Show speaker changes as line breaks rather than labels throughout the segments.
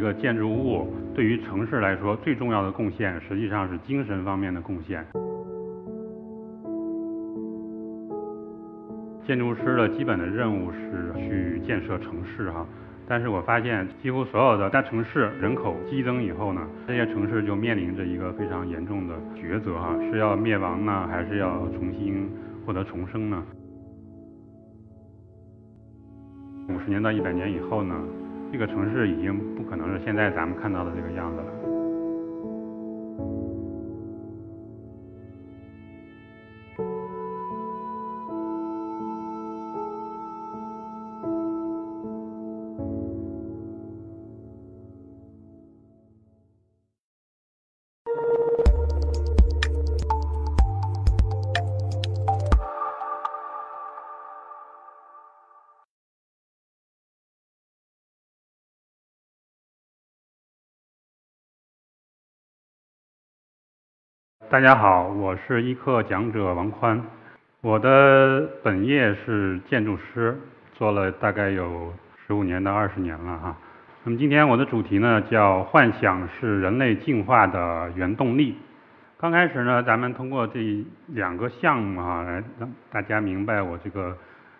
一个建筑物对于城市来说最重要的贡献，实际上是精神方面的贡献。建筑师的基本的任务是去建设城市哈，但是我发现几乎所有的大城市人口激增以后呢，这些城市就面临着一个非常严重的抉择哈，是要灭亡呢，还是要重新获得重生呢？五十年到一百年以后呢，这个城市已经不可能是现在咱们看到的这个样子了。大家好，我是一课讲者王宽。我的本业是建筑师，做了大概有十五年到二十年了哈。那么今天我的主题呢叫“幻想是人类进化的原动力”。刚开始呢，咱们通过这两个项目哈，来让大家明白我这个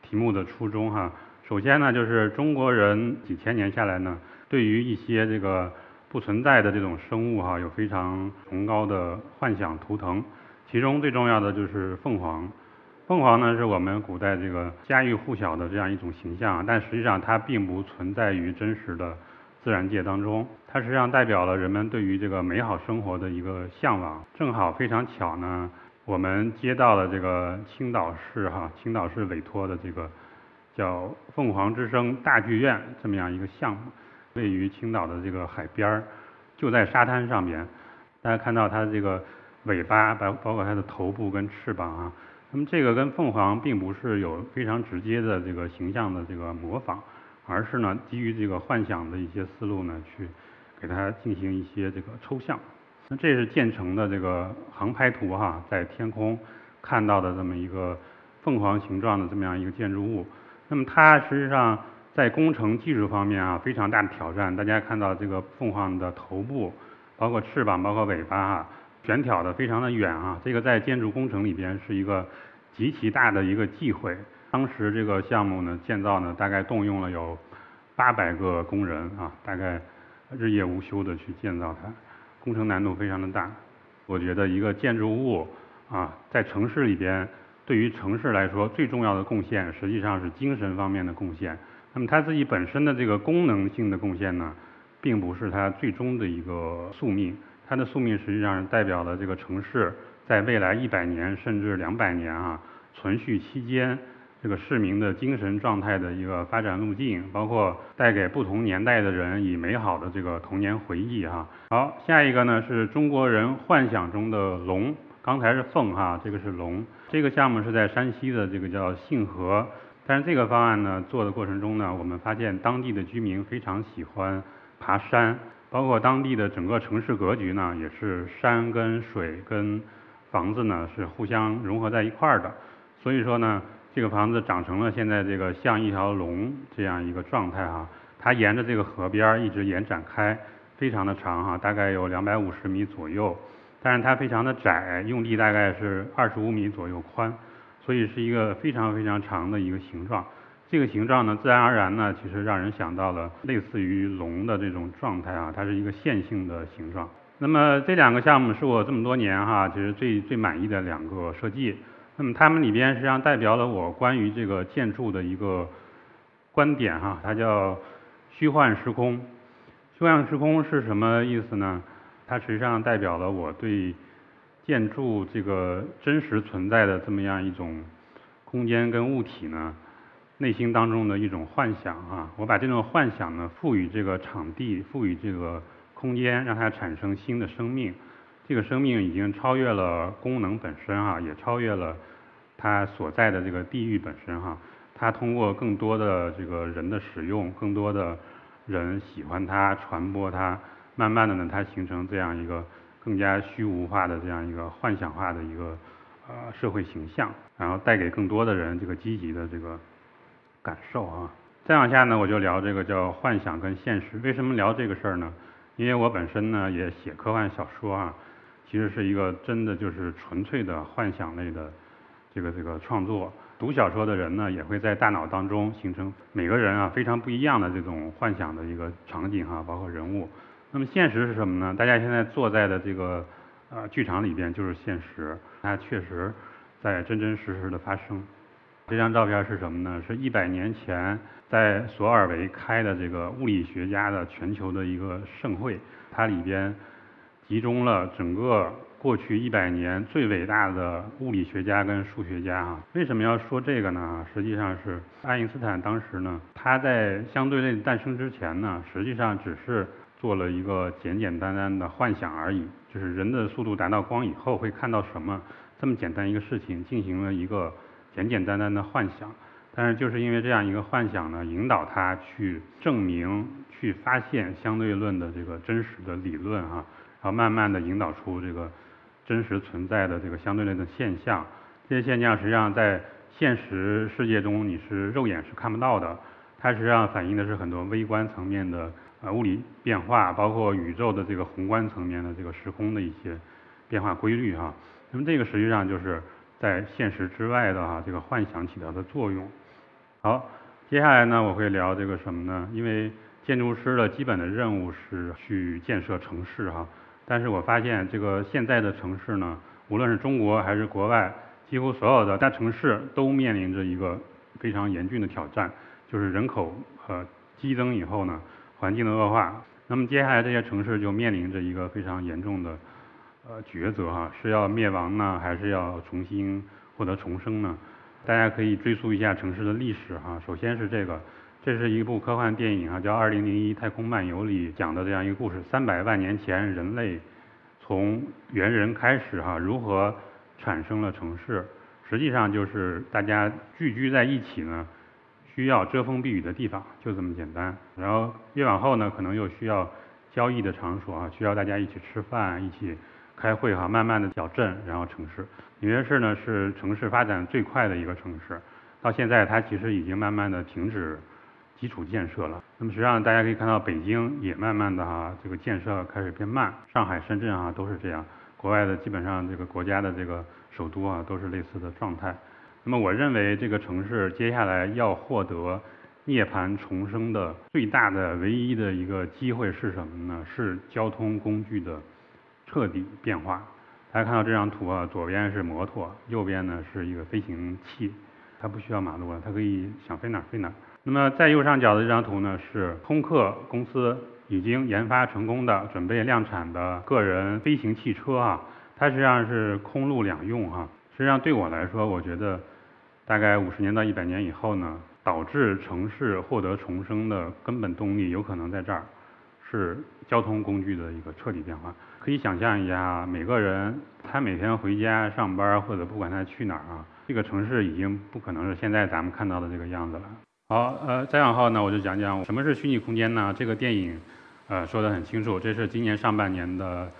题目的初衷哈。首先呢，就是中国人几千年下来呢，对于一些这个不存在的这种生物哈，有非常崇高的幻想图腾。其中最重要的就是凤凰。凤凰呢，是我们古代这个家喻户晓的这样一种形象，但实际上它并不存在于真实的自然界当中。它实际上代表了人们对于这个美好生活的一个向往。正好非常巧呢，我们接到了这个青岛市哈，青岛市委托的这个叫“凤凰之声”大剧院这么样一个项目。位于青岛的这个海边儿，就在沙滩上边，大家看到它这个尾巴，包包括它的头部跟翅膀啊，那么这个跟凤凰并不是有非常直接的这个形象的这个模仿，而是呢基于这个幻想的一些思路呢去给它进行一些这个抽象。那这是建成的这个航拍图哈，在天空看到的这么一个凤凰形状的这么样一个建筑物，那么它实际上。在工程技术方面啊，非常大的挑战。大家看到这个凤凰的头部，包括翅膀，包括尾巴啊，悬挑的非常的远啊。这个在建筑工程里边是一个极其大的一个忌讳。当时这个项目呢，建造呢，大概动用了有八百个工人啊，大概日夜无休的去建造它，工程难度非常的大。我觉得一个建筑物啊，在城市里边，对于城市来说最重要的贡献，实际上是精神方面的贡献。那么它自己本身的这个功能性的贡献呢，并不是它最终的一个宿命。它的宿命实际上是代表了这个城市在未来一百年甚至两百年啊存续期间，这个市民的精神状态的一个发展路径，包括带给不同年代的人以美好的这个童年回忆哈。好，下一个呢是中国人幻想中的龙，刚才是凤哈，这个是龙。这个项目是在山西的这个叫信和。但是这个方案呢，做的过程中呢，我们发现当地的居民非常喜欢爬山，包括当地的整个城市格局呢，也是山跟水跟房子呢是互相融合在一块儿的。所以说呢，这个房子长成了现在这个像一条龙这样一个状态哈。它沿着这个河边儿一直延展开，非常的长哈，大概有两百五十米左右。但是它非常的窄，用地大概是二十五米左右宽。所以是一个非常非常长的一个形状，这个形状呢，自然而然呢，其实让人想到了类似于龙的这种状态啊，它是一个线性的形状。那么这两个项目是我这么多年哈，其实最最满意的两个设计。那么它们里边实际上代表了我关于这个建筑的一个观点哈，它叫虚幻时空。虚幻时空是什么意思呢？它实际上代表了我对。建筑这个真实存在的这么样一种空间跟物体呢，内心当中的一种幻想啊，我把这种幻想呢赋予这个场地，赋予这个空间，让它产生新的生命。这个生命已经超越了功能本身哈，也超越了它所在的这个地域本身哈。它通过更多的这个人的使用，更多的人喜欢它，传播它，慢慢的呢，它形成这样一个。更加虚无化的这样一个幻想化的一个呃社会形象，然后带给更多的人这个积极的这个感受啊。再往下呢，我就聊这个叫幻想跟现实。为什么聊这个事儿呢？因为我本身呢也写科幻小说啊，其实是一个真的就是纯粹的幻想类的这个这个创作。读小说的人呢，也会在大脑当中形成每个人啊非常不一样的这种幻想的一个场景哈，包括人物。那么现实是什么呢？大家现在坐在的这个呃剧场里边就是现实，它确实在真真实实的发生。这张照片是什么呢？是一百年前在索尔维开的这个物理学家的全球的一个盛会，它里边集中了整个过去一百年最伟大的物理学家跟数学家啊。为什么要说这个呢？实际上是爱因斯坦当时呢，他在相对论诞生之前呢，实际上只是做了一个简简单单的幻想而已，就是人的速度达到光以后会看到什么这么简单一个事情，进行了一个。简简单单的幻想，但是就是因为这样一个幻想呢，引导他去证明、去发现相对论的这个真实的理论哈，然后慢慢的引导出这个真实存在的这个相对论的现象。这些现象实际上在现实世界中你是肉眼是看不到的，它实际上反映的是很多微观层面的呃物理变化，包括宇宙的这个宏观层面的这个时空的一些变化规律哈。那么这个实际上就是。在现实之外的哈，这个幻想起到的作用。好，接下来呢，我会聊这个什么呢？因为建筑师的基本的任务是去建设城市哈，但是我发现这个现在的城市呢，无论是中国还是国外，几乎所有的大城市都面临着一个非常严峻的挑战，就是人口呃激增以后呢，环境的恶化。那么接下来这些城市就面临着一个非常严重的。呃，抉择哈，是要灭亡呢，还是要重新获得重生呢？大家可以追溯一下城市的历史哈。首先是这个，这是一部科幻电影啊，叫《二零零一太空漫游》里讲的这样一个故事。三百万年前，人类从猿人开始哈，如何产生了城市？实际上就是大家聚居在一起呢，需要遮风避雨的地方，就这么简单。然后越往后呢，可能又需要交易的场所啊，需要大家一起吃饭，一起。开会哈，慢慢的小镇，然后城市。纽约市呢是城市发展最快的一个城市，到现在它其实已经慢慢的停止基础建设了。那么实际上大家可以看到，北京也慢慢的哈，这个建设开始变慢。上海、深圳啊都是这样，国外的基本上这个国家的这个首都啊都是类似的状态。那么我认为这个城市接下来要获得涅槃重生的最大的唯一的一个机会是什么呢？是交通工具的。彻底变化。大家看到这张图啊，左边是摩托，右边呢是一个飞行器，它不需要马路了，它可以想飞哪儿飞哪儿。那么在右上角的这张图呢，是空客公司已经研发成功的、准备量产的个人飞行汽车啊。它实际上是空路两用哈。实际上对我来说，我觉得大概五十年到一百年以后呢，导致城市获得重生的根本动力有可能在这儿，是交通工具的一个彻底变化。可以想象一下，每个人他每天回家上班或者不管他去哪儿啊，这个城市已经不可能是现在咱们看到的这个样子了。好，呃，再往后呢，我就讲讲什么是虚拟空间呢？这个电影，呃，说得很清楚，这是今年上半年的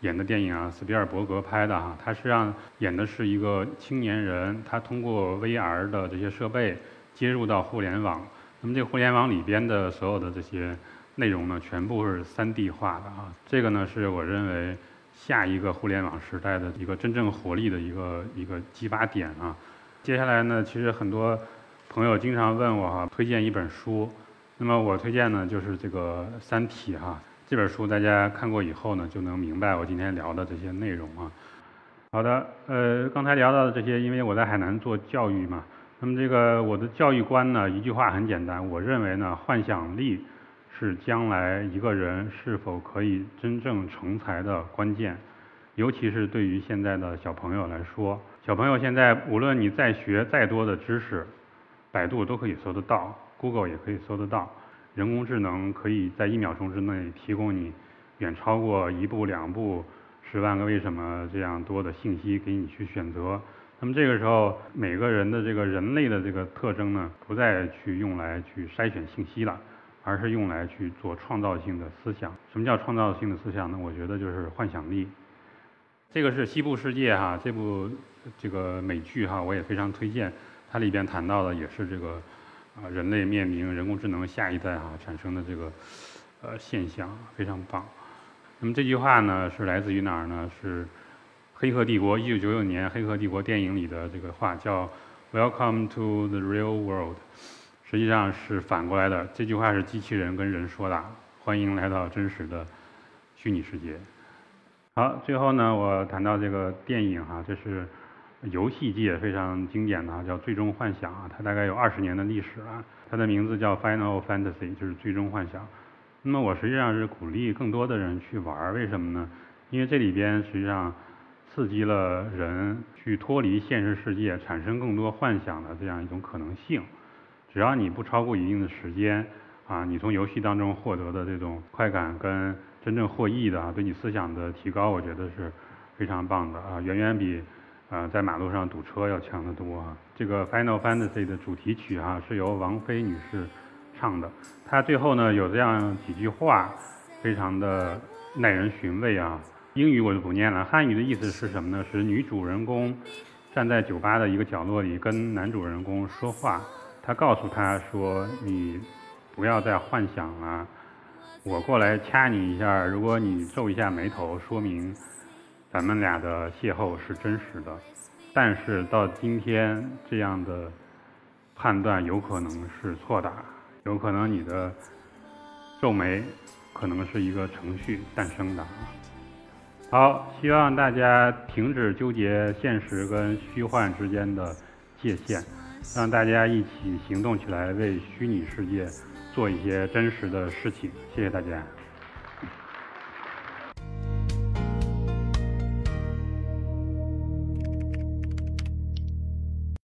演的电影啊，斯皮尔伯格拍的哈，他实际上演的是一个青年人，他通过 VR 的这些设备接入到互联网，那么这个互联网里边的所有的这些。内容呢，全部是三 D 化的啊，这个呢是我认为下一个互联网时代的一个真正活力的一个一个激发点啊。接下来呢，其实很多朋友经常问我哈，推荐一本书，那么我推荐呢就是这个《三体》哈，这本书大家看过以后呢，就能明白我今天聊的这些内容啊。好的，呃，刚才聊到的这些，因为我在海南做教育嘛，那么这个我的教育观呢，一句话很简单，我认为呢，幻想力。是将来一个人是否可以真正成才的关键，尤其是对于现在的小朋友来说。小朋友现在无论你再学再多的知识，百度都可以搜得到，Google 也可以搜得到，人工智能可以在一秒钟之内提供你远超过一步两步、十万个为什么这样多的信息给你去选择。那么这个时候，每个人的这个人类的这个特征呢，不再去用来去筛选信息了。而是用来去做创造性的思想。什么叫创造性的思想呢？我觉得就是幻想力。这个是《西部世界》哈，这部这个美剧哈，我也非常推荐。它里边谈到的也是这个啊人类面临、人工智能下一代哈产生的这个呃现象，非常棒。那么这句话呢是来自于哪儿呢？是《黑客帝国》一九九九年《黑客帝国》电影里的这个话，叫 “Welcome to the real world”，实际上是反过来的。这句话是机器人跟人说的，欢迎来到真实的虚拟世界。好，最后呢，我谈到这个电影哈，这是游戏界非常经典的啊，叫《最终幻想》啊，它大概有二十年的历史了。它的名字叫 Final Fantasy，就是最终幻想。那么我实际上是鼓励更多的人去玩，为什么呢？因为这里边实际上刺激了人去脱离现实世界，产生更多幻想的这样一种可能性。只要你不超过一定的时间啊，你从游戏当中获得的这种快感跟真正获益的啊，对你思想的提高，我觉得是非常棒的啊，远远比啊在马路上堵车要强得多啊。这个 Final Fantasy 的主题曲哈是由王菲女士唱的，她最后呢有这样几句话，非常的耐人寻味啊。英语我就不念了，汉语的意思是什么呢？是女主人公站在酒吧的一个角落里跟男主人公说话，她告诉他说：“你不要再幻想了。”我过来掐你一下，如果你皱一下眉头，说明咱们俩的邂逅是真实的。但是到今天，这样的判断有可能是错的，有可能你的皱眉可能是一个程序诞生的。好，希望大家停止纠结现实跟虚幻之间的界限，让大家一起行动起来，为虚拟世界。做一些真实的事情，谢谢大家。